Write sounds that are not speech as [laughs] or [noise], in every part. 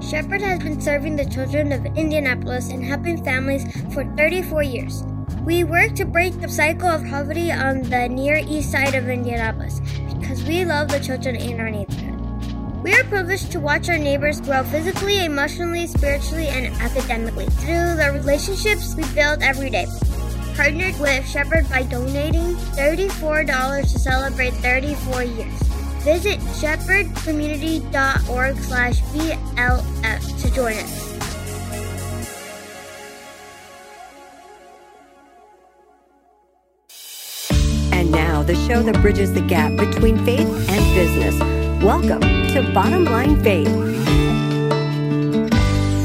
Shepherd has been serving the children of Indianapolis and helping families for 34 years. We work to break the cycle of poverty on the near east side of Indianapolis because we love the children in our neighborhood. We are privileged to watch our neighbors grow physically, emotionally, spiritually, and academically through the relationships we build every day. Partnered with Shepherd by donating $34 to celebrate 34 years. Visit shepherdcommunity.org slash BLF to join us. And now, the show that bridges the gap between faith and business. Welcome to Bottom Line Faith.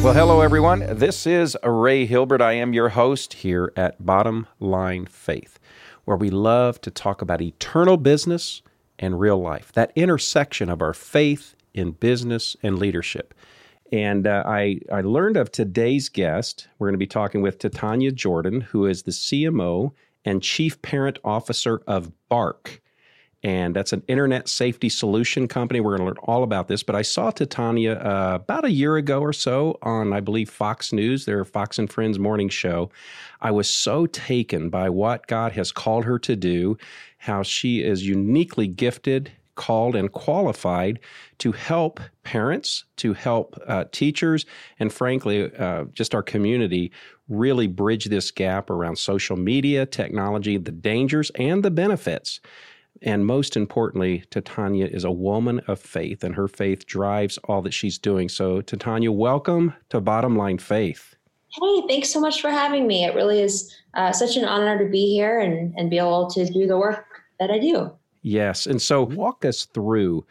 Well, hello, everyone. This is Ray Hilbert. I am your host here at Bottom Line Faith, where we love to talk about eternal business and real life, that intersection of our faith in business and leadership. And uh, I, I learned of today's guest. We're going to be talking with Titania Jordan, who is the CMO and Chief Parent Officer of Bark. And that's an internet safety solution company. We're going to learn all about this. But I saw Titania uh, about a year ago or so on, I believe, Fox News, their Fox and Friends morning show. I was so taken by what God has called her to do, how she is uniquely gifted, called, and qualified to help parents, to help uh, teachers, and frankly, uh, just our community really bridge this gap around social media, technology, the dangers, and the benefits. And most importantly, Titania is a woman of faith, and her faith drives all that she's doing. So, Titania, welcome to Bottom Line Faith. Hey, thanks so much for having me. It really is uh, such an honor to be here and, and be able to do the work that I do. Yes. And so, walk us through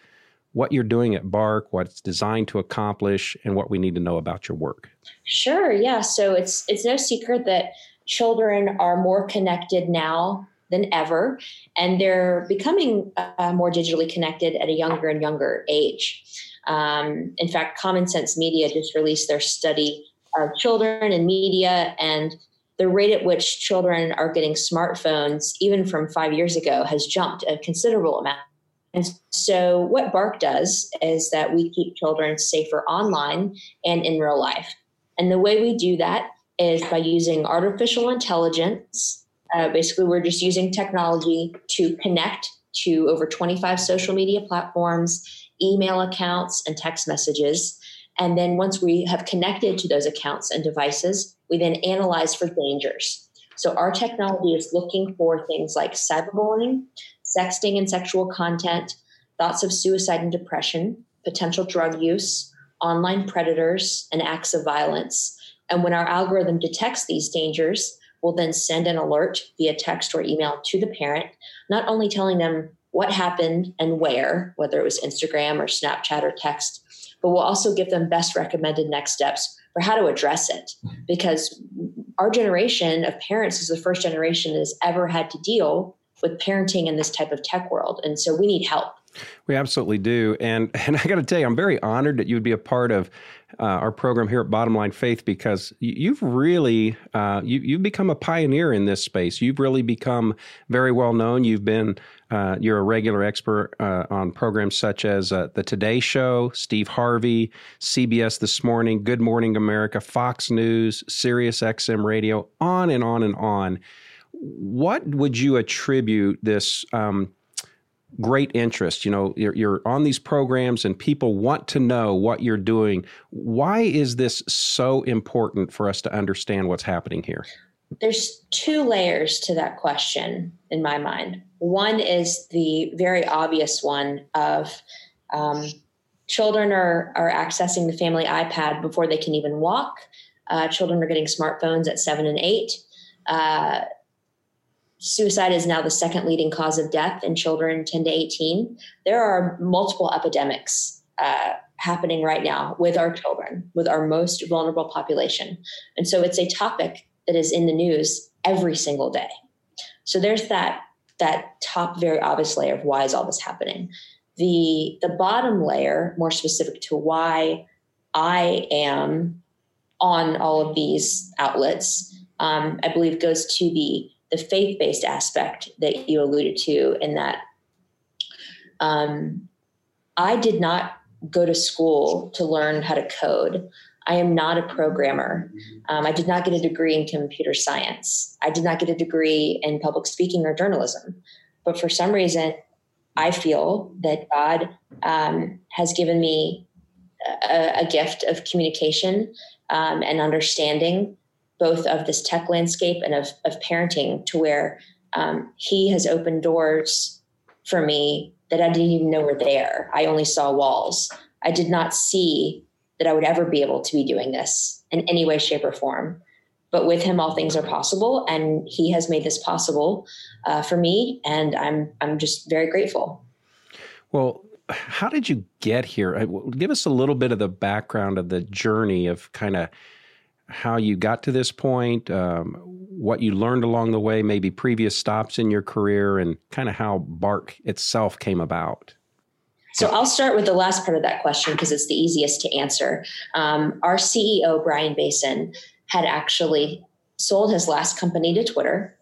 what you're doing at Bark, what it's designed to accomplish, and what we need to know about your work. Sure. Yeah. So it's it's no secret that children are more connected now than ever, and they're becoming uh, more digitally connected at a younger and younger age. Um, in fact, Common Sense Media just released their study of children and media, and the rate at which children are getting smartphones, even from five years ago, has jumped a considerable amount. And so, what Bark does is that we keep children safer online and in real life. And the way we do that is by using artificial intelligence. Uh, basically, we're just using technology to connect to over 25 social media platforms, email accounts, and text messages. And then once we have connected to those accounts and devices, we then analyze for dangers. So our technology is looking for things like cyberbullying, sexting and sexual content, thoughts of suicide and depression, potential drug use, online predators, and acts of violence. And when our algorithm detects these dangers, we'll then send an alert via text or email to the parent, not only telling them what happened and where, whether it was Instagram or Snapchat or text, but we'll also give them best recommended next steps for how to address it. Because our generation of parents is the first generation that has ever had to deal with parenting in this type of tech world. And so we need help. We absolutely do. And, [laughs] and I got to tell you, I'm very honored that you would be a part of uh, our program here at Bottom Line Faith because you've really uh, you, you've become a pioneer in this space. You've really become very well known. You've been uh, you're a regular expert uh, on programs such as uh, the Today Show, Steve Harvey, CBS This Morning, Good Morning America, Fox News, Sirius XM Radio, on and on and on. What would you attribute this? Um, great interest. You know, you're, you're, on these programs and people want to know what you're doing. Why is this so important for us to understand what's happening here? There's two layers to that question in my mind. One is the very obvious one of um, children are, are accessing the family iPad before they can even walk. Uh, children are getting smartphones at seven and eight. Uh, suicide is now the second leading cause of death in children 10 to 18. There are multiple epidemics uh, happening right now with our children, with our most vulnerable population. And so it's a topic that is in the news every single day. So there's that that top very obvious layer of why is all this happening. The the bottom layer, more specific to why I am on all of these outlets, um, I believe goes to the the faith based aspect that you alluded to, in that um, I did not go to school to learn how to code. I am not a programmer. Um, I did not get a degree in computer science. I did not get a degree in public speaking or journalism. But for some reason, I feel that God um, has given me a, a, gift of communication um, and understanding, both of this tech landscape and of, of parenting, to where um, He has opened doors for me that I didn't even know were there. I only saw walls. I did not see that I would ever be able to be doing this in any way, shape, or form. But with him, all things are possible, and he has made this possible uh, for me, and I'm I'm just very grateful. Well, how did you get here? Uh, give us a little bit of the background of the journey of kind of how you got to this point, um, what you learned along the way, maybe previous stops in your career, and kind of how Bark itself came about. So I'll start with the last part of that question because it's the easiest to answer. Um, our CEO, Brian Bason, had actually sold his last company to Twitter,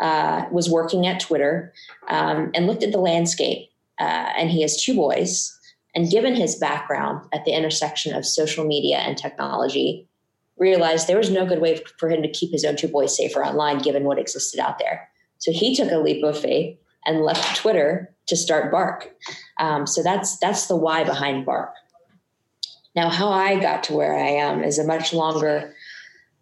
uh, was working at Twitter, um, and looked at the landscape. Uh, and he has two boys. And given his background at the intersection of social media and technology, realized there was no good way for him to keep his own two boys safer online given what existed out there. So he took a leap of faith and left Twitter to start Bark. Um, so that's that's the why behind Bark. Now, how I got to where I am is a much longer,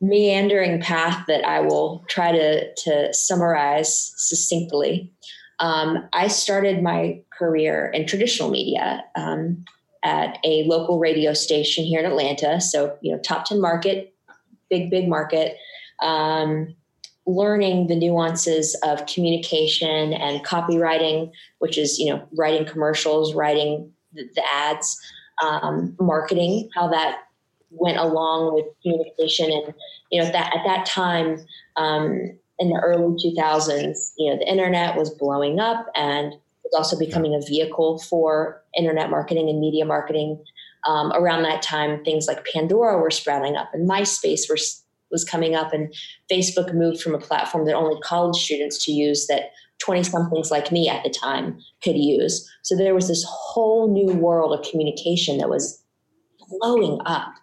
meandering path that I will try to to summarize succinctly. Um, I started my career in traditional media um, at a local radio station here in Atlanta. So, you know, top 10 market, big, big market. Um, learning the nuances of communication and copywriting, which is you know writing commercials, writing the, the ads, um, marketing, how that went along with communication, and you know that at that time um, in the early 2000s, you know the internet was blowing up and was also becoming a vehicle for internet marketing and media marketing. Um, around that time, things like Pandora were sprouting up and MySpace were was coming up, and Facebook moved from a platform that only college students to use that 20 somethings like me at the time could use. So there was this whole new world of communication that was blowing up.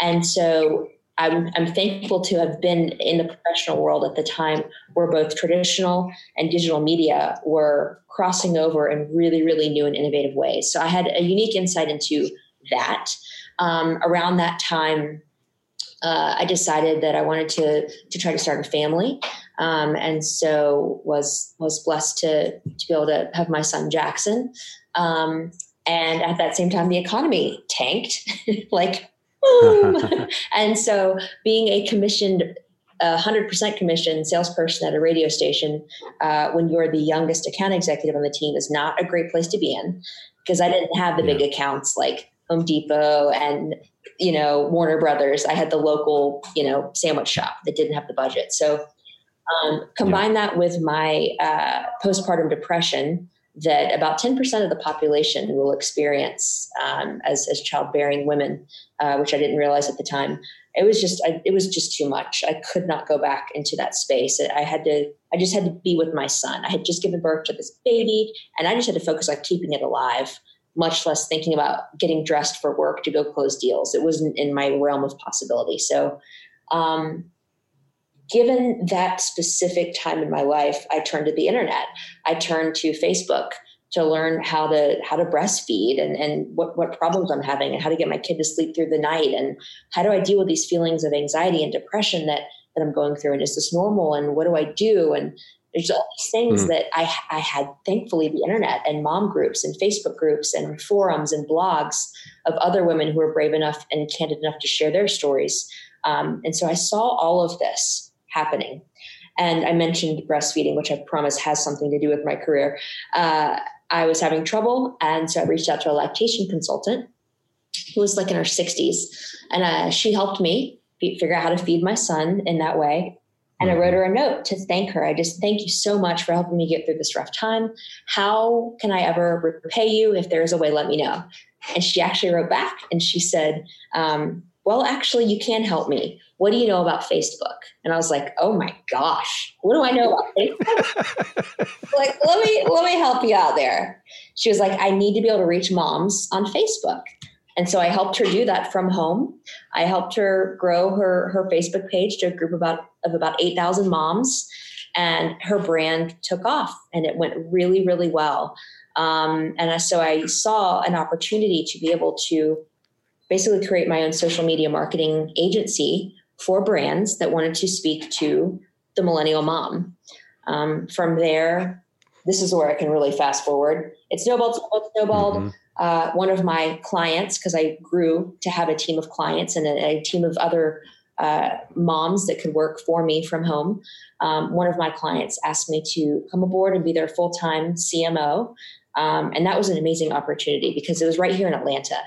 And so I'm, I'm thankful to have been in the professional world at the time where both traditional and digital media were crossing over in really, really new and innovative ways. So I had a unique insight into that. Um, around that time, uh, I decided that I wanted to to try to start a family, um, and so was was blessed to to be able to have my son Jackson. Um, and at that same time, the economy tanked, [laughs] like. [laughs] and so, being a commissioned a 100% commission salesperson at a radio station uh, when you're the youngest account executive on the team is not a great place to be in because I didn't have the yeah. big accounts like Home Depot and you know Warner Brothers. I had the local you know sandwich shop that didn't have the budget. So um, combine yeah. that with my uh, postpartum depression that about 10% of the population will experience um, as, as childbearing women, uh, which I didn't realize at the time. It was just, I, it was just too much. I could not go back into that space. I had to, I just had to be with my son. I had just given birth to this baby and I just had to focus on keeping it alive much less thinking about getting dressed for work to go close deals. It wasn't in my realm of possibility. So, um, given that specific time in my life, I turned to the internet. I turned to Facebook to learn how to how to breastfeed and, and what, what problems I'm having and how to get my kid to sleep through the night. And how do I deal with these feelings of anxiety and depression that that I'm going through? And is this normal? And what do I do? And there's all these things mm. that I, I had thankfully the internet and mom groups and facebook groups and forums and blogs of other women who were brave enough and candid enough to share their stories. Um, and so i saw all of this happening and i mentioned breastfeeding which i promise has something to do with my career uh, i was having trouble and so i reached out to a lactation consultant who was like in her 60s and uh, she helped me figure out how to feed my son in that way and I wrote mm-hmm. her a note to thank her. I just thank you so much for helping me get through this rough time. How can I ever repay you? If there is a way, let me know. And she actually wrote back and she said, um, Well, actually, you can help me. What do you know about Facebook? And I was like, Oh my gosh, what do I know about Facebook? [laughs] like, let me let me help you out there. She was like, I need to be able to reach moms on Facebook. And so I helped her do that from home. I helped her grow her her Facebook page to a group about of about 8,000 moms and her brand took off and it went really really well. Um, and so I saw an opportunity to be able to basically create my own social media marketing agency for brands that wanted to speak to the millennial mom. Um, from there, this is where I can really fast forward. It snowballed, snowballed, snowballed. Mm-hmm. Uh, one of my clients, because I grew to have a team of clients and a, a team of other uh, moms that could work for me from home. Um, one of my clients asked me to come aboard and be their full time CMO. Um, and that was an amazing opportunity because it was right here in Atlanta.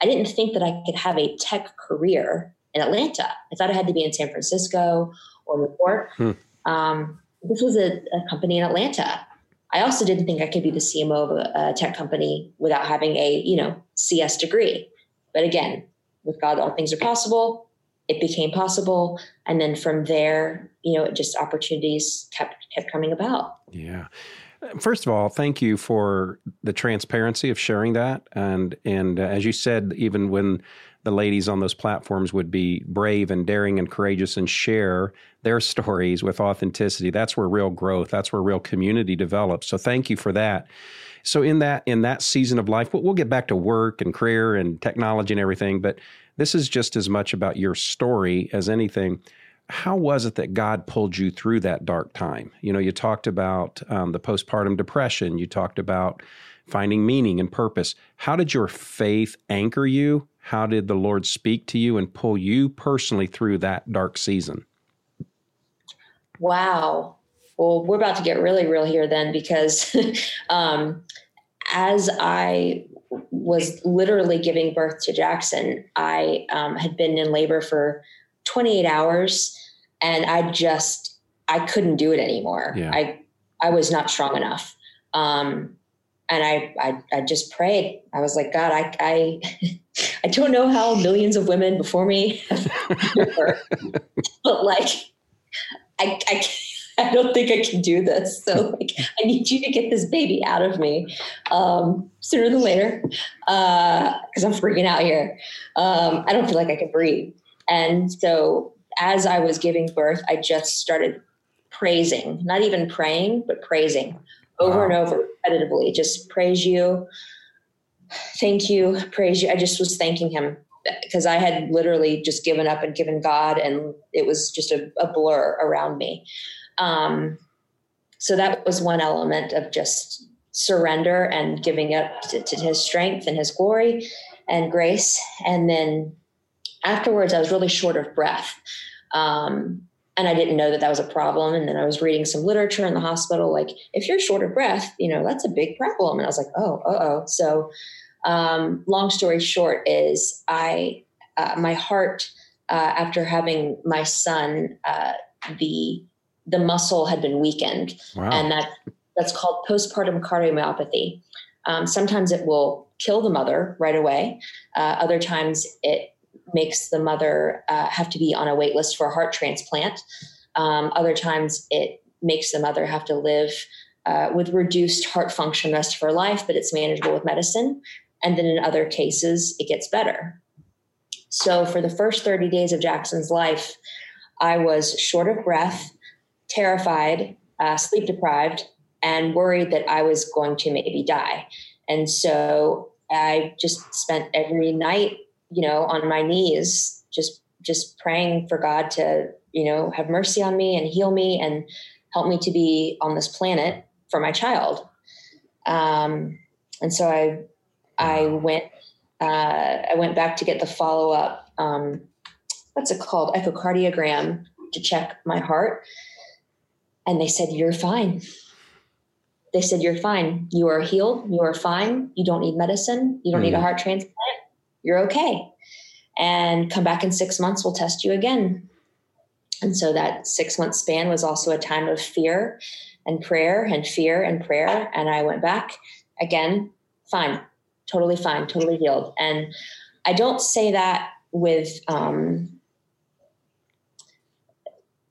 I didn't think that I could have a tech career in Atlanta. I thought I had to be in San Francisco or New York. Hmm. Um, this was a, a, company in Atlanta. I also didn't think I could be the CMO of a, a, tech company without having a you know CS degree. But again, with God, all things are possible. It became possible, and then from there, you know, it just opportunities kept kept coming about. Yeah. First of all, thank you for the transparency of sharing that, and and uh, as you said, even when the ladies on those platforms would be brave and daring and courageous and share their [laughs] stories with authenticity, that's where real growth, that's where real community develops. So thank you for that. So in that in that season of life, we'll get back to work and career and technology and everything, but this is just as much about your story as anything how was it that God pulled you through that dark time? You know, you talked about um, the postpartum depression, you talked about finding meaning and purpose. How did your faith anchor you? How did the Lord speak to you and pull you personally through that dark season? Wow. Well, we're about to get really real here then because [laughs] um, as I was literally giving birth to Jackson, I um, had been in labor for 28 hours and I just I couldn't do it anymore. Yeah. I I was not strong enough. Um, and I, I I just prayed. I was like, God, I I [laughs] I don't know how millions of women before me, [laughs] but like, I I [laughs] I don't think I can do this. So like, I need you to get this baby out of me um, sooner than later because uh, I'm freaking out here. Um, I don't feel like I can breathe. And so as I was giving birth, I just started praising, not even praying, but praising over wow. and over repetitively. Just praise you. Thank you. Praise you. I just was thanking him because I had literally just given up and given God, and it was just a, a blur around me. Um, so that was one element of just surrender and giving up to, to his strength and his glory and grace. And then afterwards, I was really short of breath. Um, and I didn't know that that was a problem. And then I was reading some literature in the hospital, like, if you're short of breath, you know, that's a big problem. And I was like, oh, uh oh. So, um, long story short, is I, uh, my heart, uh, after having my son, uh, the the muscle had been weakened, wow. and that that's called postpartum cardiomyopathy. Um, sometimes it will kill the mother right away. Uh, other times it makes the mother uh, have to be on a wait list for a heart transplant. Um, other times it makes the mother have to live uh, with reduced heart function rest of her life, but it's manageable with medicine. And then in other cases, it gets better. So for the first 30 days of Jackson's life, I was short of breath, terrified, uh, sleep deprived, and worried that I was going to maybe die. And so I just spent every night you know, on my knees, just just praying for God to, you know, have mercy on me and heal me and help me to be on this planet for my child. Um, and so I I went uh, I went back to get the follow up. Um, what's it called? Echocardiogram to check my heart, and they said you're fine. They said you're fine. You are healed. You are fine. You don't need medicine. You don't mm. need a mm. heart transplant you're okay. And come back in six months, we'll test you again. And so that six month span was also a time of fear and prayer and fear and prayer. And I went back again, fine, totally fine, totally healed. And I don't say that with, um,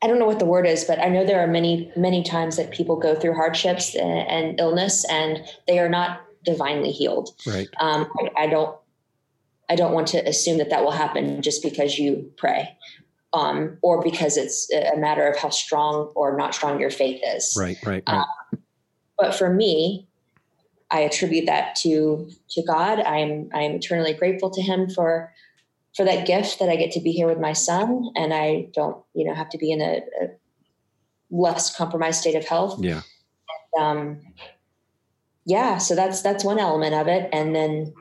I don't know what the word is, but I know there are many, many times that people go through hardships and, and illness and they are not divinely healed. Right. Um, I, I don't I don't want to assume that that will happen just because you pray, um, or because it's a matter of how strong or not strong your faith is. Right, right, right. Um, but for me, I attribute that to to God. I'm I'm eternally grateful to Him for for that gift that I get to be here with my son, and I don't you know have to be in a, a less compromised state of health. Yeah. And, um, yeah. So that's that's one element of it, and then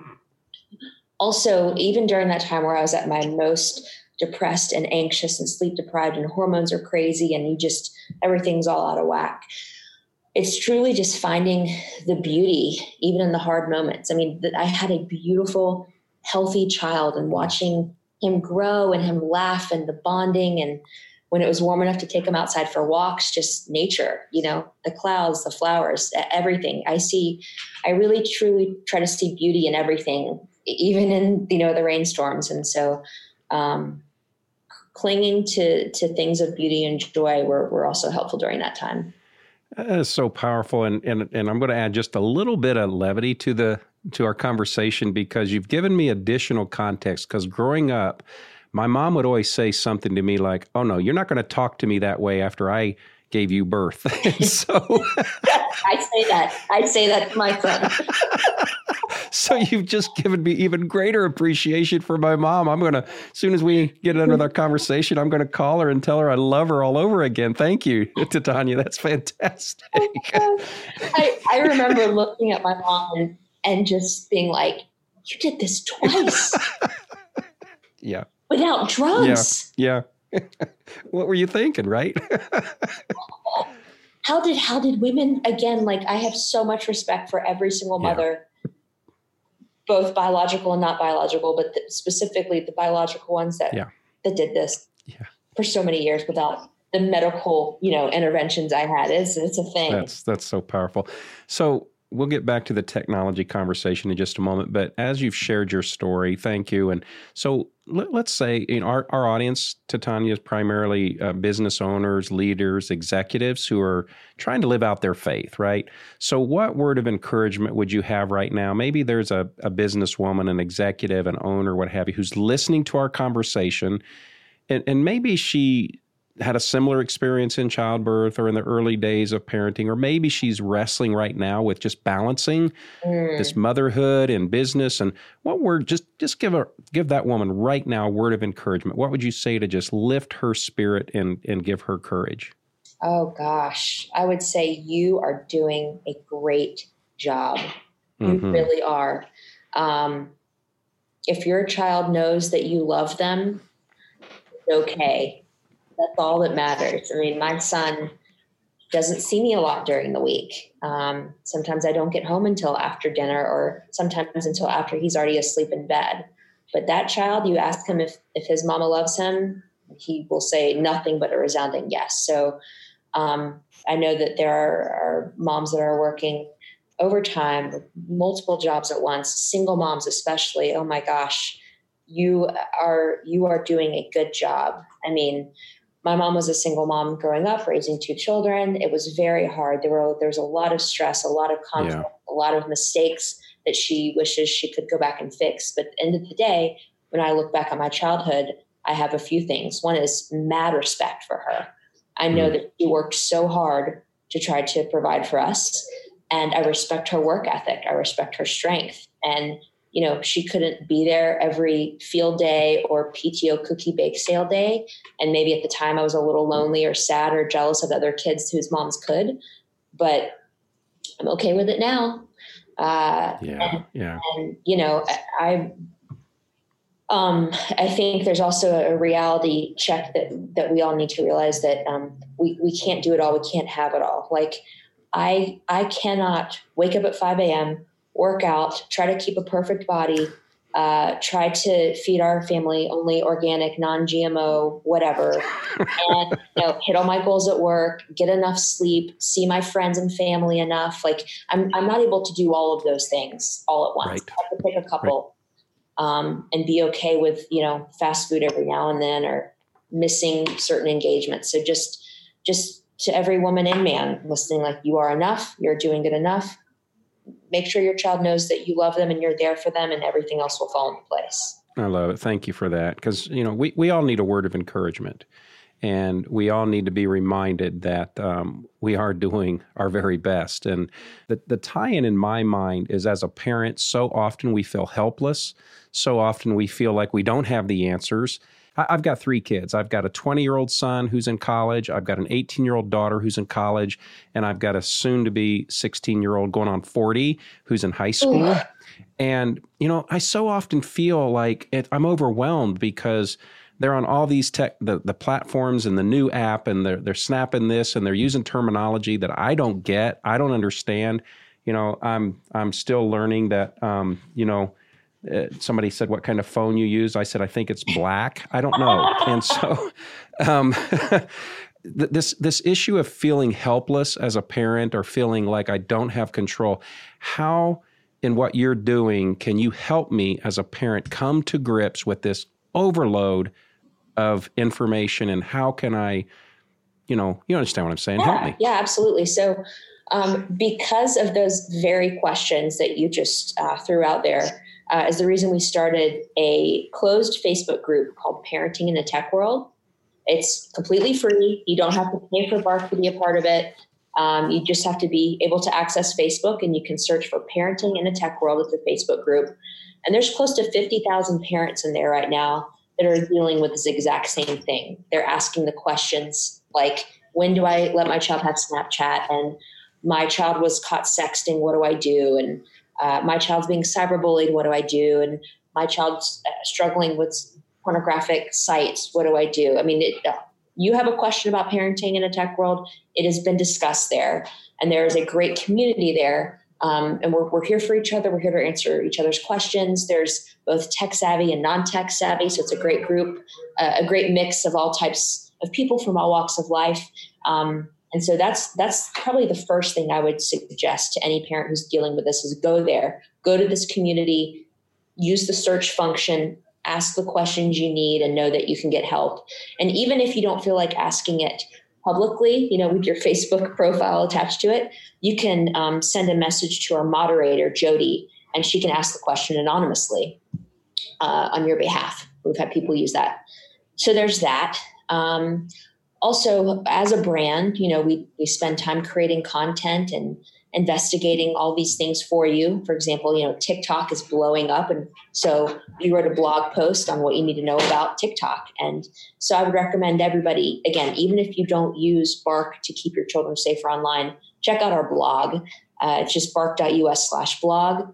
also even during that time where I was at my most depressed and anxious and sleep deprived and hormones are crazy and you just everything's all out of whack it's truly just finding the beauty even in the hard moments. I mean i had a beautiful healthy child and watching him grow and him laugh and the bonding and when it was warm enough to take him outside for walks just nature you know the clouds the flowers everything. I see i really truly try to see beauty in everything even in you know the rainstorms. And so um, clinging to to things of beauty and joy were, were also helpful during that time. That is so powerful. And, and and i'm going to add just a little bit of levity to the to our conversation because you've given me additional context. Because growing up my mom would always say something to me like oh no you're not going to talk to me that way after i gave you birth. [laughs] So [laughs] i say that. I say that to my son [laughs] so you've just given me even greater appreciation for my mom. I'm gonna, as soon as we get into that conversation, I'm gonna call her and tell her I love her all over again. Thank you, [laughs] Titania. That's fantastic. [laughs] I, I remember looking at my mom and, and just being like, "You did this twice." [laughs] yeah. Without drugs. Yeah. Yeah. what were you thinking, right? how did how did women again like i have so much respect for every single mother both biological and not biological, but the, specifically the biological ones that yeah. that did this yeah. for so many years without the medical, you know, interventions I had. It's it's a thing. That's that's so powerful. So we'll get back to the technology conversation in just a moment. But as you've shared your story, thank you. And so let, us say you know, our, our audience, Titania, is primarily uh, business owners, leaders, executives who are trying to live out their faith, right? So, what word of encouragement would you have right now? Maybe there's a, a businesswoman, an executive, an owner, what have you, who's listening to our conversation. And, and maybe she had a similar experience in childbirth or in the early days of parenting, or maybe she's wrestling right now with just balancing mm. this motherhood and business. And what word just just give her give that woman right now a word of encouragement. What would you say to just lift her spirit and and give her courage? Oh gosh, I would say you are doing a great job. You mm-hmm. really are. Um, if your child knows that you love them, it's okay that's all that matters. I mean, my son doesn't see me a lot during the week. Um, sometimes I don't get home until after dinner, or sometimes until after he's already asleep in bed. But that child, you ask him if if his mama loves him, he will say nothing but a resounding yes. So um, I know that there are, are moms that are working overtime, multiple jobs at once, single moms especially. Oh my gosh, you are you are doing a good job. I mean, my mom was a single mom growing up, raising two children. It was very hard. There were there was a lot of stress, a lot of conflict, yeah. a lot of mistakes that she wishes she could go back and fix. But at the end of the day, when I look back on my childhood, I have a few things. One is mad respect for her. I know mm. that she worked so hard to try to provide for us. And I respect her work ethic. I respect her strength. And you know, she couldn't be there every field day or PTO cookie bake sale day. And maybe at the time I was a little lonely or sad or jealous of other kids whose moms could, but I'm okay with it now. Uh, yeah, and, yeah. And, you know, I, um, I think there's also a reality check that, that we all need to realize that um, we, we can't do it all. We can't have it all. Like I, I cannot wake up at 5 a.m., work out, try to keep a perfect body, uh, try to feed our family only organic, non-GMO, whatever, and you know, hit all my goals at work, get enough sleep, see my friends and family enough. Like I'm, I'm not able to do all of those things all at once. Right. I have to pick a couple, right. um, and be okay with you know fast food every now and then or missing certain engagements. So just, just to every woman and man listening, like you are enough, you're doing good enough make sure your child knows that you love them and you're there for them, and everything else will fall into place. I love it. Thank you for that. Because, you know, we, we all need a word of encouragement. And we all need to be reminded that um, we are doing our very best. And the, the tie in in my mind is as a parent, so often we feel helpless. So often we feel like we don't have the answers. I've got three kids. I've got a 20 year old son who's in college. I've got an 18 year old daughter who's in college. And I've got a soon to be 16 year old going on 40 who's in high school. Ooh. And, you know, I so often feel like it, I'm overwhelmed because they're on all these tech, the, the platforms and the new app, and they're, they're snapping this and they're using terminology that I don't get. I don't understand. You know, I'm, I'm still learning that, um, you know, uh, somebody said, "What kind of phone you use?" I said, "I think it's black." I don't know, [laughs] and so um, [laughs] this this issue of feeling helpless as a parent or feeling like I don't have control. How, in what you're doing, can you help me as a parent come to grips with this overload of information, and how can I, you know, you understand what I'm saying? Yeah, help me. Yeah, absolutely. So. Um, because of those very questions that you just uh, threw out there, uh, is the reason we started a closed Facebook group called Parenting in the Tech World. It's completely free. You don't have to pay for Bark to be a part of it. Um, you just have to be able to access Facebook, and you can search for Parenting in the Tech World. It's a Facebook group. And there's close to 50,000 parents in there right now that are dealing with this exact same thing. They're asking the questions like, when do I let my child have Snapchat? And my child was caught sexting. What do I do? And uh, my child's being cyberbullied. What do I do? And my child's uh, struggling with pornographic sites. What do I do? I mean, it, uh, you have a question about parenting in a tech world. It has been discussed there, and there is a great community there. Um, and we're, we're here for each other. We're here to answer each other's questions. There's both tech savvy and non tech savvy. So it's a great group, uh, a great mix of all types of people from all walks of life. Um, and so that's that's probably the first thing I would suggest to any parent who's dealing with this is go there, go to this community, use the search function, ask the questions you need and know that you can get help. And even if you don't feel like asking it publicly, you know, with your Facebook profile attached to it, you can um, send a message to our moderator, Jody, and she can ask the question anonymously uh, on your behalf. We've had people use that. So there's that. Um, also as a brand you know we we spend time creating content and investigating all these things for you. For example you know tiktok is blowing up and so we wrote a blog post on what you need to know about tiktok. And so i would recommend everybody again even if you don't use bark to keep your children safer online check out our blog. Uh, it's just bark.us slash blog.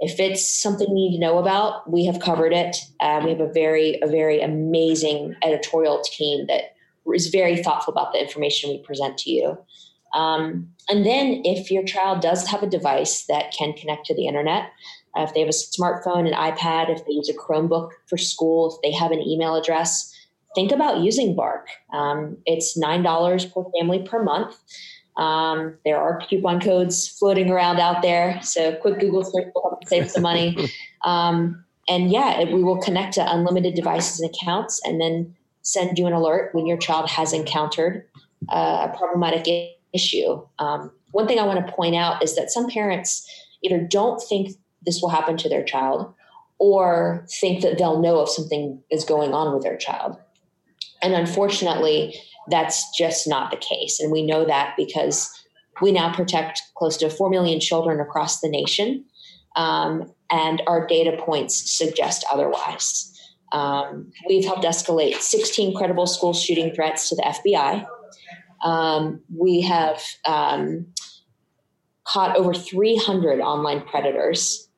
If it's something you need to know about we have covered it. Uh, we have a very a very amazing editorial team that is very thoughtful about the information we present to you. Um, and then, if your child does have a device that can connect to the internet, uh, if they have a smartphone, an iPad, if they use a Chromebook for school, if they have an email address, think about using Bark. Um, it's $9 per family per month. Um, there are coupon codes floating around out there. So, quick Google search will help save some money. [laughs] Um, and yeah, it, we will connect to unlimited devices and accounts. And then send you an alert when your child has encountered uh, a problematic issue. Um, one thing I want to point out is that some parents either don't think this will happen to their child or think that they'll know if something is going on with their child. And unfortunately, that's just not the case. And we know that because we now protect close to 4 million children across the nation. Um, and our data points suggest otherwise. Um, we've helped escalate 16 credible school shooting threats to the FBI. Um, we have um, caught over 300 online predators.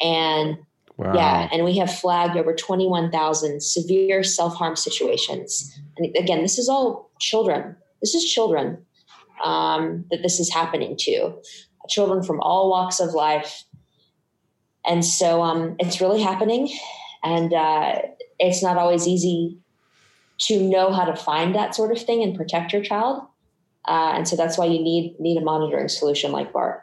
And wow. yeah, and we have flagged over 21,000 severe self harm situations. And again, this is all children. This is children um, that this is happening to, children from all walks of life. And so um, it's really happening and uh, it's not always easy to know how to find that sort of thing and protect your child. Uh, and so that's why you need need a monitoring solution like Bark.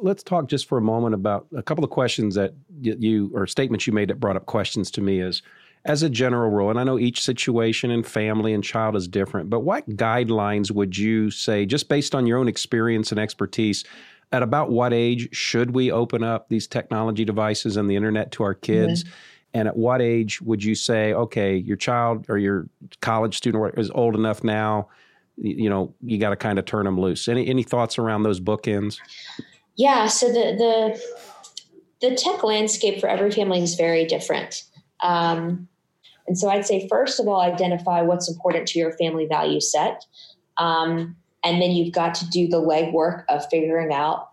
Let's talk just for a moment about a couple of questions that you or statements you made that brought up questions to me. Is as a general rule, and I know each situation and family and child is different, but what guidelines would you say, just based on your own experience and expertise, at about what age should we open up these technology devices and the internet to our kids? Mm-hmm. And at what age would you say, okay, your child or your college student is old enough now? You know, you got to kind of turn them loose. Any any thoughts around those bookends? Yeah. So the the the tech landscape for every family is very different. Um, and so I'd say, first of all, identify what's important to your family value set. Um, and then you've got to do the legwork of figuring out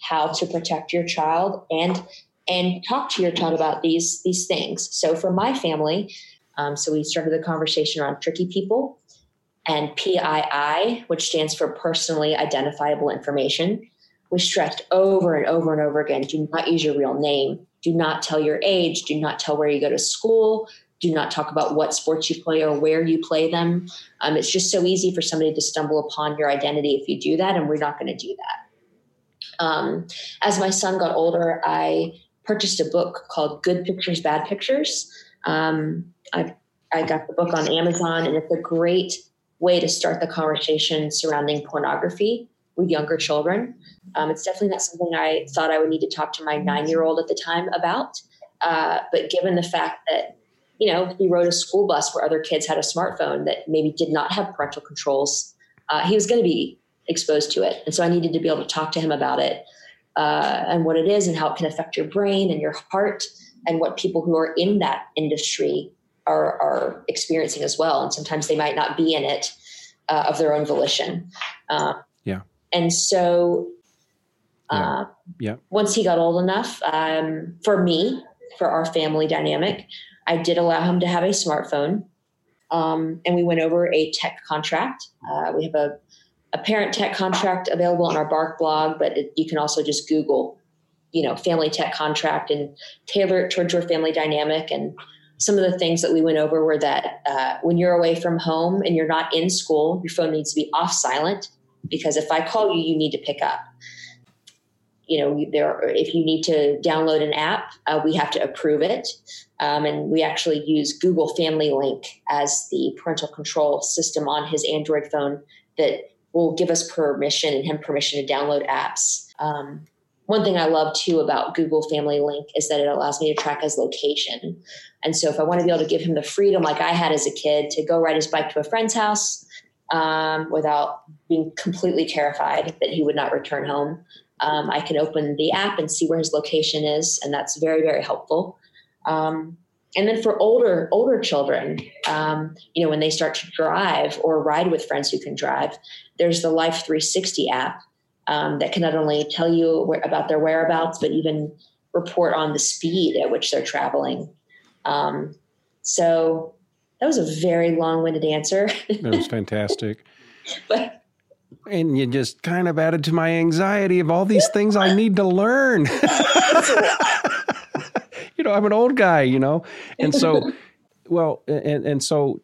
how to protect your child and and talk to your child about these these things. So for my family, um, so we started the conversation around tricky people and PII, which stands for personally identifiable information. We stressed over and over and over again: do not use your real name. Do not tell your age. Do not tell where you go to school do not talk about what sports you play or where you play them. Um, it's just so easy for somebody to stumble upon your identity if you do that, and we're not going to do that. Um, as my son got older, I purchased a book called Good Pictures, Bad Pictures. Um, I, I got the book on Amazon, and it's a great way to start the conversation surrounding pornography with younger children. Um, it's definitely not something I thought I would need to talk to my nine year old at the time about. Uh, but given the fact that you know, he rode a school bus where other kids had a smartphone that maybe did not have parental controls. Uh, he was going to be exposed to it. And so I needed to be able to talk to him about it uh, and what it is and how it can affect your brain and your heart and what people who are in that industry are, are experiencing as well. And sometimes they might not be in it uh, of their own volition. Uh, yeah. And so yeah. Uh, yeah. once he got old enough, um, for me, for our family dynamic, I did allow him to have a smartphone. Um, and we went over a tech contract. Uh, we have a, a parent tech contract available on our Bark blog, but it, you can also just Google, you know, family tech contract and tailor it towards your family dynamic. And some of the things that we went over were that uh, when you're away from home and you're not in school, your phone needs to be off silent because if I call you, you need to pick up you know there if you need to download an app uh, we have to approve it um, and we actually use google family link as the parental control system on his android phone that will give us permission and him permission to download apps um, one thing i love too about google family link is that it allows me to track his location and so if i want to be able to give him the freedom like i had as a kid to go ride his bike to a friend's house um, without being completely terrified that he would not return home um, I can open the app and see where his location is, and that's very very helpful. Um, and then for older older children, um, you know, when they start to drive or ride with friends who can drive, there's the Life 360 app um, that can not only tell you where, about their whereabouts, but even report on the speed at which they're traveling. Um, so that was a very long-winded answer. that was fantastic. [laughs] but and you just kind of added to my anxiety of all these things I need to learn. [laughs] know, I'm an old guy, you know, and so, [laughs] well, and and so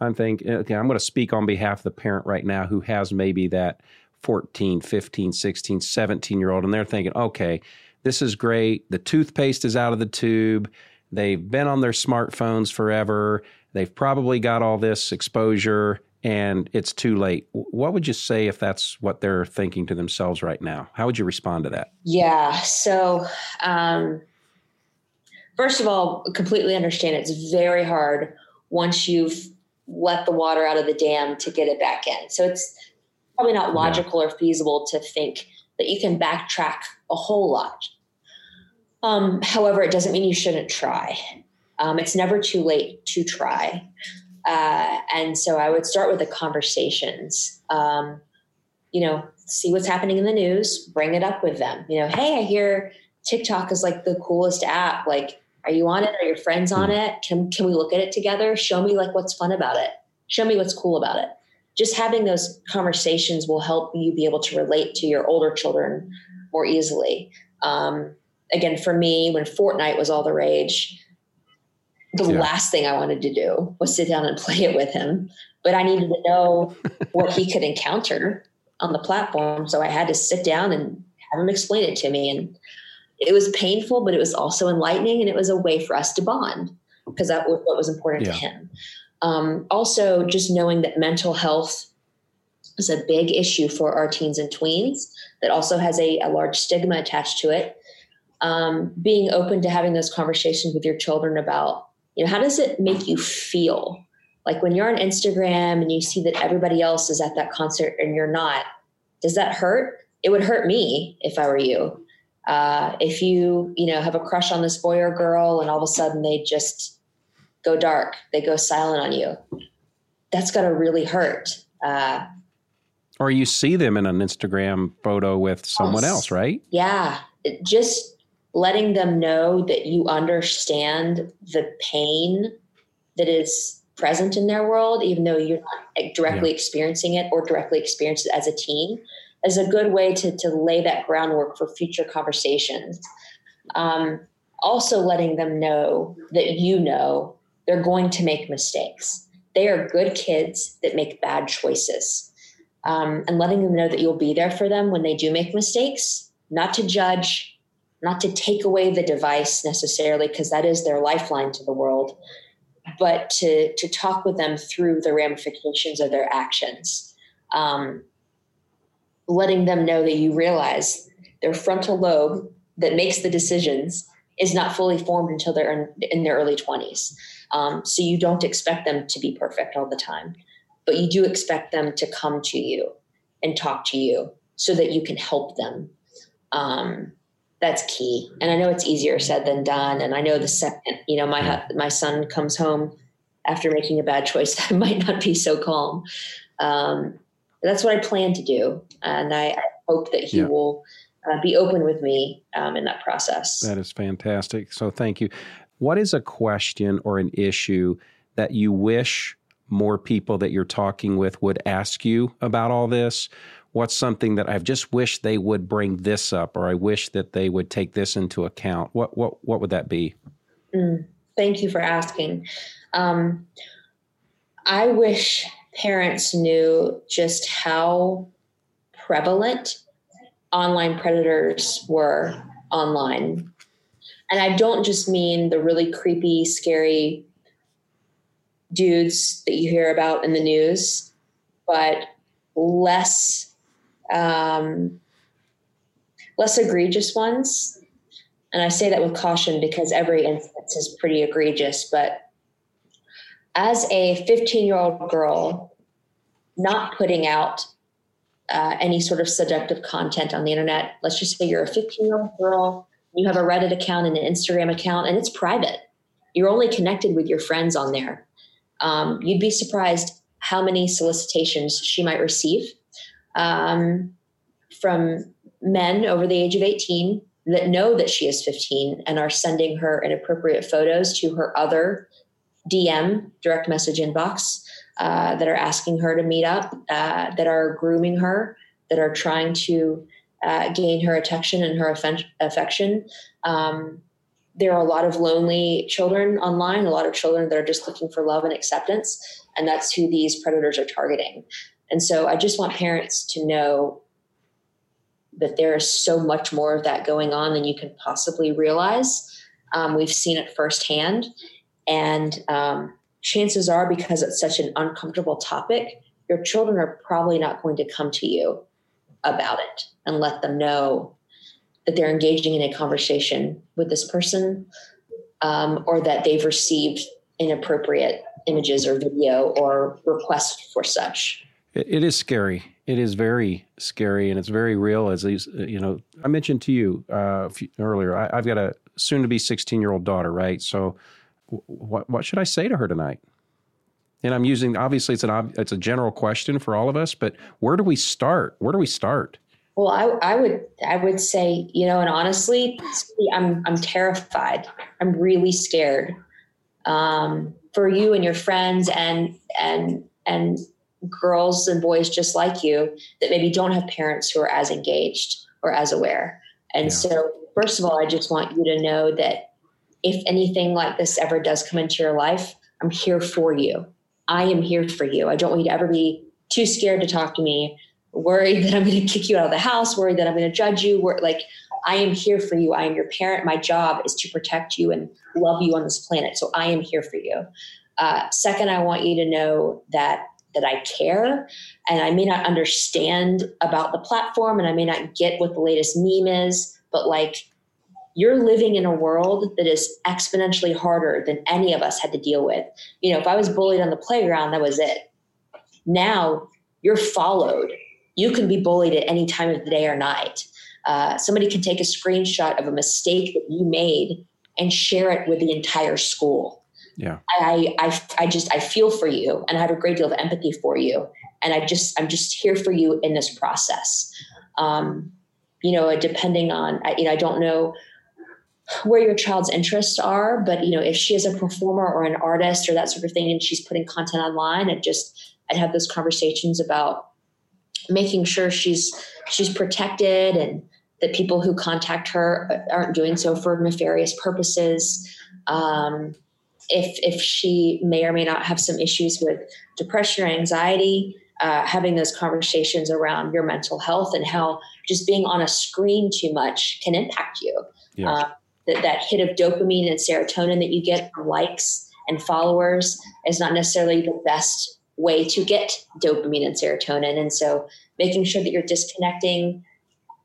I'm thinking, okay, I'm going to speak on behalf of the parent right now who has maybe that 14, 15, 16, 17 year old, and they're thinking, okay, this is great. The toothpaste is out of the tube. They've been on their smartphones forever. They've probably got all this exposure and it's too late. What would you say if that's what they're thinking to themselves right now? How would you respond to that? Yeah. So, um, first of all, completely understand it's very hard once you've let the water out of the dam to get it back in. So it's probably not logical yeah. or feasible to think that you can backtrack a whole lot. Um, however, it doesn't mean you shouldn't try. Um, it's never too late to try. Uh, and so I would start with the conversations. Um, you know, see what's happening in the news, bring it up with them. You know, hey, I hear TikTok is like the coolest app. Like, are you on it? Are your friends on hmm. it? Can can we look at it together? Show me like what's fun about it. Show me what's cool about it. Just having those conversations will help you be able to relate to your older children more easily. Um, again, for me, when Fortnite was all the rage, the yeah. last thing I wanted to do was sit down and [laughs] play it with him. But I needed to know what he could encounter on the platform. So I had to sit down and have him explain it to me. And it was painful, but it was also enlightening. And it was a way for us to bond because that was what was important yeah. to him. Um, also, just knowing that mental health is a big issue for our teens and tweens that also has a, a large stigma attached to it. Um, being open to having those conversations with your children about, you know, how does it make you feel? Like when you're on Instagram and you see that everybody else is at that concert and you're not, does that hurt? It would hurt me if I were you. Uh, if you, you know, have a crush on this boy or girl and all of a sudden they just go dark, they go silent on you, that's going to really hurt. Uh, or you see them in an Instagram photo with someone else, right? Yeah. Just letting them know that you understand the pain that is present in their world, even though you're not directly yeah. experiencing it or directly experienced it as a teen, is a good way to, to lay that groundwork for future conversations. Um, also, letting them know that you know they're going to make mistakes. They are good kids that make bad choices. Um, and letting them know that you'll be there for them when they do make mistakes, not to judge, not to take away the device necessarily, because that is their lifeline to the world, but to to talk with them through the ramifications of their actions, um, letting them know that you realize their frontal lobe that makes the decisions is not fully formed until they're in, in their early 20s. Um, so you don't expect them to be perfect all the time, but you do expect them to come to you and talk to you so that you can help them. Um, that's key. And I know it's easier said than done. And I know the second, you know, my my son comes home after making a bad choice, [laughs] I might not be so calm. Um, that's what I plan to do, and I, I hope that he yeah. will uh, be open with me um, in that process. That is fantastic. So thank you. What is a question or an issue that you wish more people that you're talking with would ask you about all this? what's something that I've just wished they would bring this up, or I wish that they would take this into account? What what what would that be? Mm, thank you for asking. Um, I wish parents knew just how prevalent online predators were online. And I don't just mean the really creepy, scary dudes that you hear about in the news, but less um, less egregious ones. And I say that with caution because every instance is pretty egregious. But as a 15 year old girl, not putting out uh, any sort of seductive content on the internet, let's just say you're a 15 year old girl, you have a Reddit account and an Instagram account, and it's private. You're only connected with your friends on there. Um, you'd be surprised how many solicitations she might receive um, from men over the age of 18 that know that she is 15 and are sending her inappropriate photos to her other DM, direct message inbox, uh, that are asking her to meet up, uh, that are grooming her, that are trying to uh, gain her attention and her affection. Um, there are a lot of lonely children online, a lot of children that are just looking for love and acceptance, and that's who these predators are targeting. And so I just want parents to know that there is so much more of that going on than you can possibly realize. Um, we've seen it firsthand. And um, chances are, because it's such an uncomfortable topic, your children are probably not going to come to you about it and let them know that they're engaging in a conversation with this person um, or that they've received inappropriate images or video or requests for such it, is scary. It is very scary, and it's very real. As these, uh, you know, I mentioned to you uh, earlier, I, have got a soon-to-be 16-year-old daughter, right? So, what what should I say to her tonight? And I'm using obviously it's an it's a general question for all of us, but where do we start? Where do we start? Well, I, I would I would say you know, and honestly, I'm I'm terrified. I'm really scared um, for you and your friends and and and girls and boys just like you that maybe don't have parents who are as engaged or as aware. And yeah. so, first of all, I just want you to know that if anything like this ever does come into your life, I'm here for you. I am here for you. I don't want you to ever be too scared to talk to me, worried that I'm going to kick you out of the house, worried that I'm going to judge you. We're, like, I am here for you. I am your parent. My job is to protect you and love you on this planet. So I am here for you. Uh, second, I want you to know that that I care and I may not understand about the platform and I may not get what the latest meme is, but like you're living in a world that is exponentially harder than any of us had to deal with. You know, if I was bullied on the playground, that was it. Now you're followed. You can be bullied at any time of the day or night. Uh, somebody can take a screenshot of a mistake that you made and share it with the entire school. Yeah. I, I, I just, I feel for you and I have a great deal of empathy for you. And I just, I'm just here for you in this process. Um, you know, depending on, you know, I don't know where your child's interests are, but you know, if she is a performer or an artist or that sort of thing, and she's putting content online, and just, I'd have those conversations about making sure she's, she's protected and that people who contact her aren't doing so for nefarious purposes. Um, if if she may or may not have some issues with depression or anxiety, uh, having those conversations around your mental health and how just being on a screen too much can impact you. Yeah. Uh, that that hit of dopamine and serotonin that you get from likes and followers is not necessarily the best way to get dopamine and serotonin. And so, making sure that you're disconnecting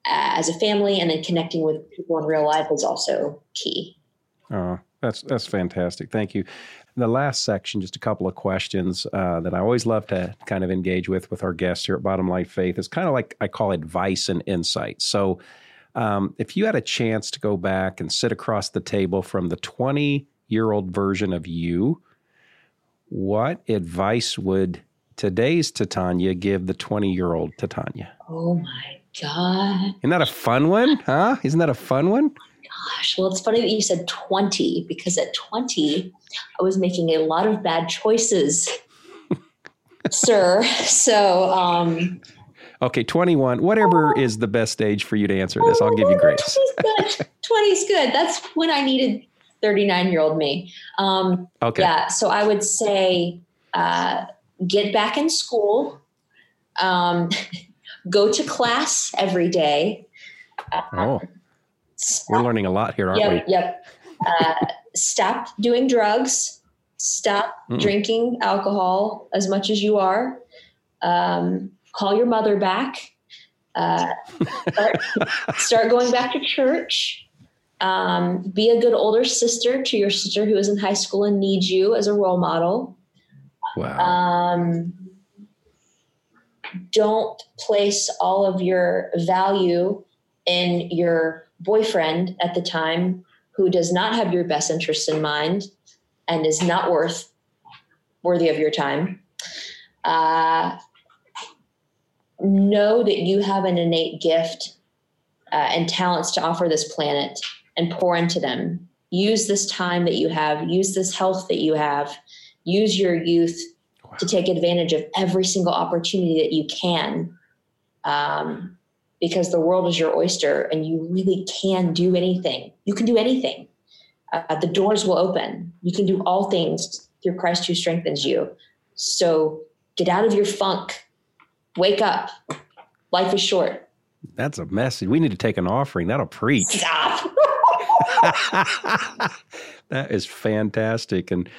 uh, as a family and then connecting with people in real life is also key. Oh, that's that's fantastic. Thank you. The last section, just a couple of questions uh, that I always love to kind of engage with with our guests here at Bottom Line Faith. is kind of like I call advice and insight. So, um, if you had a chance to go back and sit across the table from the 20 year old version of you, what advice would today's Titania give the 20 year old Titania? Oh my God. Isn't that a fun one? Huh? Isn't that a fun one? gosh, well, it's funny that you said 20 because at 20, I was making a lot of bad choices, [laughs] sir. So, um, okay, 21, whatever is the best age for you to answer this, I'll give you grace. 20's good. [laughs] 20's good. That's when I needed 39 year old me. Um, okay. Yeah. So I would say uh, get back in school, um, [laughs] go to class every day. Uh, oh Stop. We're learning a lot here, aren't yep, we? Yep. Uh, stop doing drugs. Stop mm. drinking alcohol as much as you are. Um, call your mother back. Uh, start, start, going back to church. Um, be a good older sister to your sister who is in high school and needs you as a role model. Wow. Um, don't place all of your value in your boyfriend at the time who does not have your best interests in mind and is not worth worthy of your time uh, know that you have an innate gift uh, and talents to offer this planet and pour into them use this time that you have use this health that you have use your youth wow. to take advantage of every single opportunity that you can um, because the world is your oyster and you really can do anything. You can do anything. Uh, the doors will open. You can do all things through Christ who strengthens you. So get out of your funk. Wake up. Life is short. That's a message. We need to take an offering. That'll preach. Stop. [laughs] [laughs] that is fantastic. And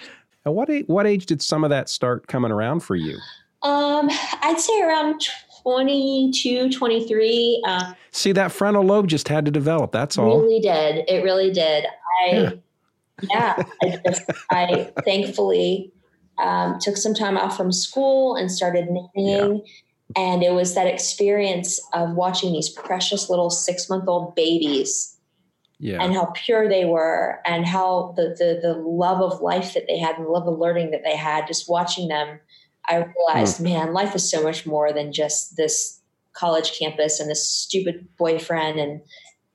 at what age, what age did some of that start coming around for you? Um, I'd say around 22, 23. Um, See, that frontal lobe just had to develop. That's all. Really did. It really did. I, yeah, yeah I, just, I thankfully um, took some time off from school and started knitting. Yeah. And it was that experience of watching these precious little six month old babies yeah. and how pure they were and how the, the, the love of life that they had and the love of learning that they had, just watching them I realized, mm. man, life is so much more than just this college campus and this stupid boyfriend and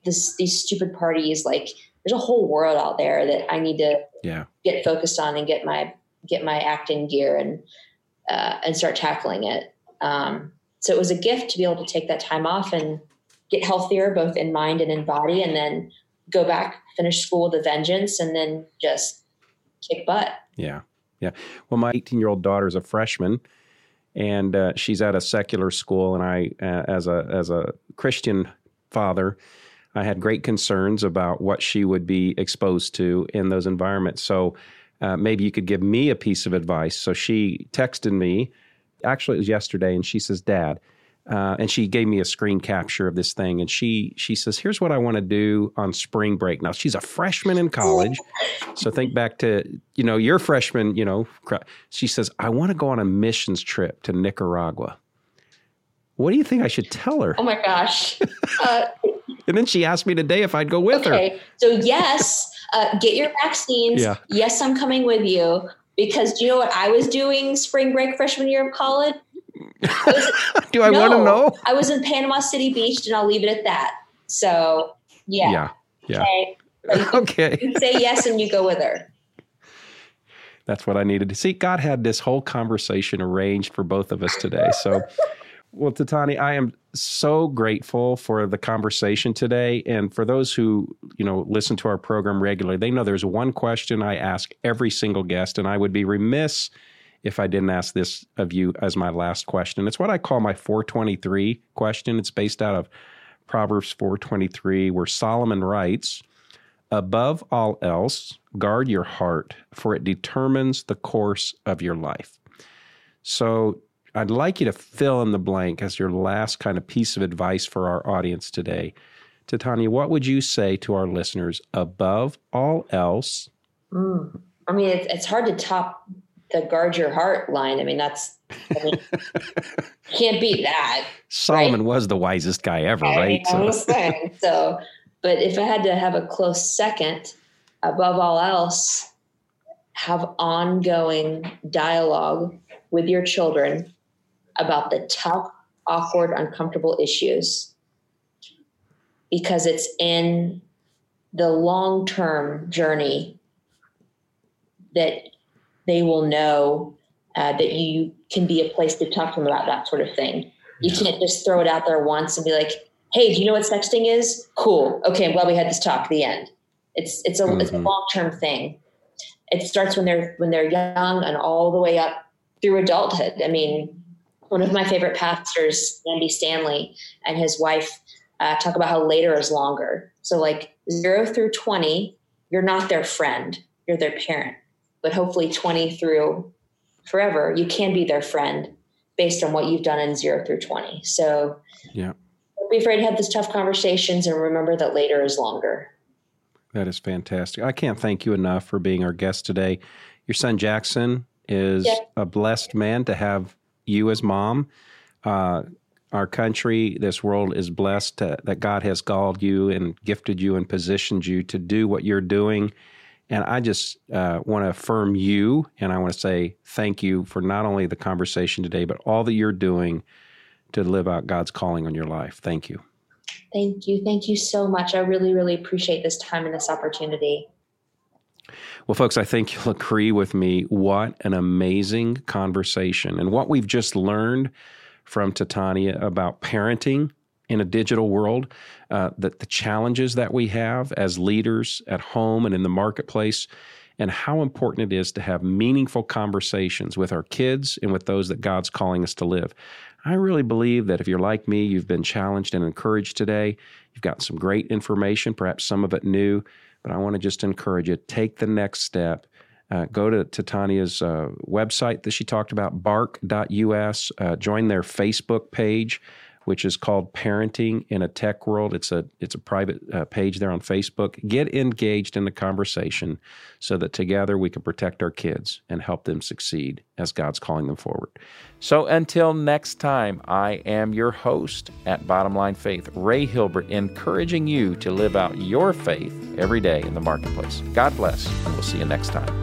this these stupid parties. Like there's a whole world out there that I need to yeah. get focused on and get my get my act in gear and uh, and start tackling it. Um, so it was a gift to be able to take that time off and get healthier both in mind and in body and then go back finish school with a vengeance and then just kick butt yeah yeah. Well, my 18 year old daughter is a freshman, and uh, she's at a secular school. And I, uh, as a as a Christian father, I had great concerns about what she would be exposed to in those environments. So uh, maybe you could give me a piece of advice. So she texted me actually, it was yesterday, and she says, Dad, uh, and she gave me a screen capture of this thing and she she says here's what i want to do on spring break. Now she's a freshman in college so think back to you know your freshman you know she says i want to go on a missions trip to nicaragua. What do you think i should tell her? Oh my gosh. [laughs] Uh, and then she asked me today if i'd go with okay. her so yes uh, get your vaccines. Yeah. yes i'm coming with you because do you know what i was doing spring break freshman year of college [laughs] Do I no, want to know? I was in Panama City Beach, and I'll leave it at that. So, yeah. Yeah. Yeah. Okay. So [laughs] okay. You say yes, and you go with her. That's what I needed to see. God had this whole conversation arranged for both of us today. So, well, Titania, I am so grateful for the conversation today. And for those who, you know, listen to our program regularly, they know there's one question I ask every single guest, and I would be remiss if I didn't ask this of you as my last question. It's what I call my 423 question. It's based out of Proverbs 423, where Solomon writes, Above all else, guard your heart, for it determines the course of your life. So I'd like you to fill in the blank as your last kind of piece of advice for our audience today. Titania, what would you say to our listeners above all else? Mm. I mean, it's, it's hard to top the guard your heart line. I mean, that's I mean, [laughs] can't beat that. Solomon right? was the wisest guy ever, I right? So. Saying, [laughs] so, but if I had to have a close second, above all else, have ongoing dialogue with your children about the tough, awkward, uncomfortable issues because it's in the long term journey that they will know uh, that you can be a place to talk to them about that sort of thing. You can't just throw it out there once and be like, "Hey, do you know what sexting is? Cool. Okay, I'm glad we had this talk." The end. It's it's a mm-hmm. it's a mm-hmm. long term thing. It starts when they're when they're young and all the way up through adulthood. I mean, one of my favorite pastors, Andy Stanley, and his wife uh, talk about how later is longer. So like zero through twenty, you're not their friend, you're their parent but hopefully 20 through forever, you can be their friend based on what you've done in zero through 20. So yeah. Don't be afraid to have these tough conversations and remember that later is longer. That is fantastic. I can't thank you enough for being our guest today. Your son Jackson is a blessed man to have you as mom. Uh, our country, this world is blessed to, that God has called you and gifted you and positioned you to do what you're doing and I just uh, want to affirm you and I want to say thank you for not only the conversation today, but all that you're doing to live out God's calling on your life. Thank you. Thank you. Thank you so much. I really, really appreciate this time and this opportunity. Well, folks, I think you'll agree with me. What an amazing conversation. And what we've just learned from Titania about parenting in a digital world, uh, the, the challenges that we have as leaders at home and in the marketplace, and how important it is to have meaningful conversations with our kids and with those that God's calling us to live. I really believe that if you're like me, you've been challenged and encouraged today. You've gotten some great information, perhaps some of it new, but I want to just encourage you take the next step. Uh, go to, to uh, website that she talked about, bark.us. Uh, join their Facebook page which is called Parenting in a Tech World. It's a it's a private uh, page there on Facebook. Get engaged in the conversation so that together we can protect our kids and help them succeed as God's calling them forward. So until next time, I am your host at Bottom Line Faith, Ray Hilbert, encouraging you to live out your faith every day in the marketplace. God bless, and we'll see you next time.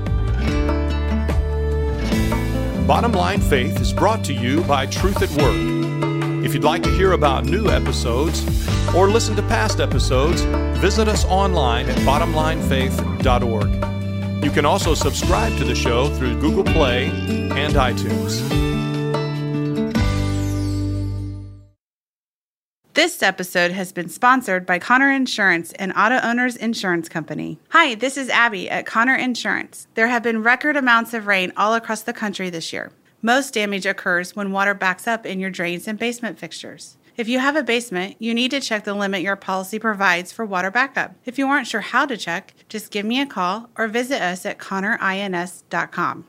Bottom Line Faith is brought to you by Truth at Work if you'd like to hear about new episodes or listen to past episodes, visit us online at bottomlinefaith.org. You can also subscribe to the show through Google Play and iTunes. This episode has been sponsored by Connor Insurance and Auto Owners Insurance Company. Hi, this is Abby at Connor Insurance. There have been record amounts of rain all across the country this year. Most damage occurs when water backs up in your drains and basement fixtures. If you have a basement, you need to check the limit your policy provides for water backup. If you aren't sure how to check, just give me a call or visit us at connorins.com.